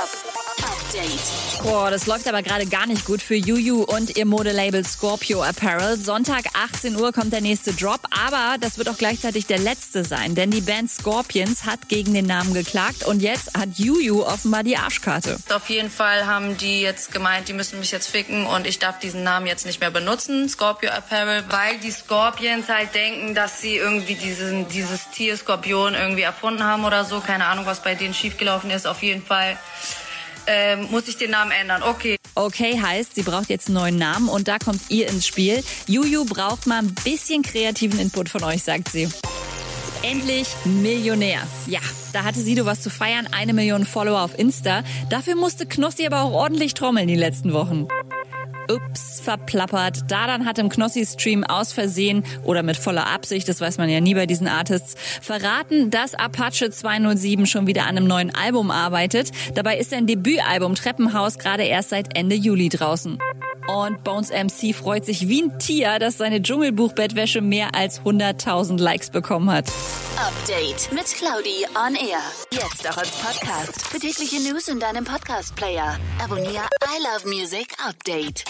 Hub. Update. Boah, das läuft aber gerade gar nicht gut für Juju und ihr Modelabel Scorpio Apparel. Sonntag 18 Uhr kommt der nächste Drop, aber das wird auch gleichzeitig der letzte sein, denn die Band Scorpions hat gegen den Namen geklagt und jetzt hat Juju offenbar die Arschkarte. Auf jeden Fall haben die jetzt gemeint, die müssen mich jetzt ficken und ich darf diesen Namen jetzt nicht mehr benutzen, Scorpio Apparel, weil die Scorpions halt denken, dass sie irgendwie diesen, dieses Tier Skorpion irgendwie erfunden haben oder so. Keine Ahnung, was bei denen schiefgelaufen ist. Auf jeden Fall ähm, muss ich den Namen ändern. Okay. Okay heißt, sie braucht jetzt einen neuen Namen und da kommt ihr ins Spiel. Juju braucht mal ein bisschen kreativen Input von euch, sagt sie. Endlich Millionär. Ja, da hatte Sido was zu feiern, eine Million Follower auf Insta. Dafür musste Knossi aber auch ordentlich trommeln die letzten Wochen. Ups, verplappert. Dadan hat im Knossi-Stream aus Versehen oder mit voller Absicht, das weiß man ja nie bei diesen Artists, verraten, dass Apache 207 schon wieder an einem neuen Album arbeitet. Dabei ist sein Debütalbum Treppenhaus gerade erst seit Ende Juli draußen. Und Bones MC freut sich wie ein Tier, dass seine Dschungelbuch-Bettwäsche mehr als 100.000 Likes bekommen hat. Update mit Claudi on Air. Jetzt auch als Podcast. Für tägliche News in deinem Podcast-Player. Abonniere I Love Music Update.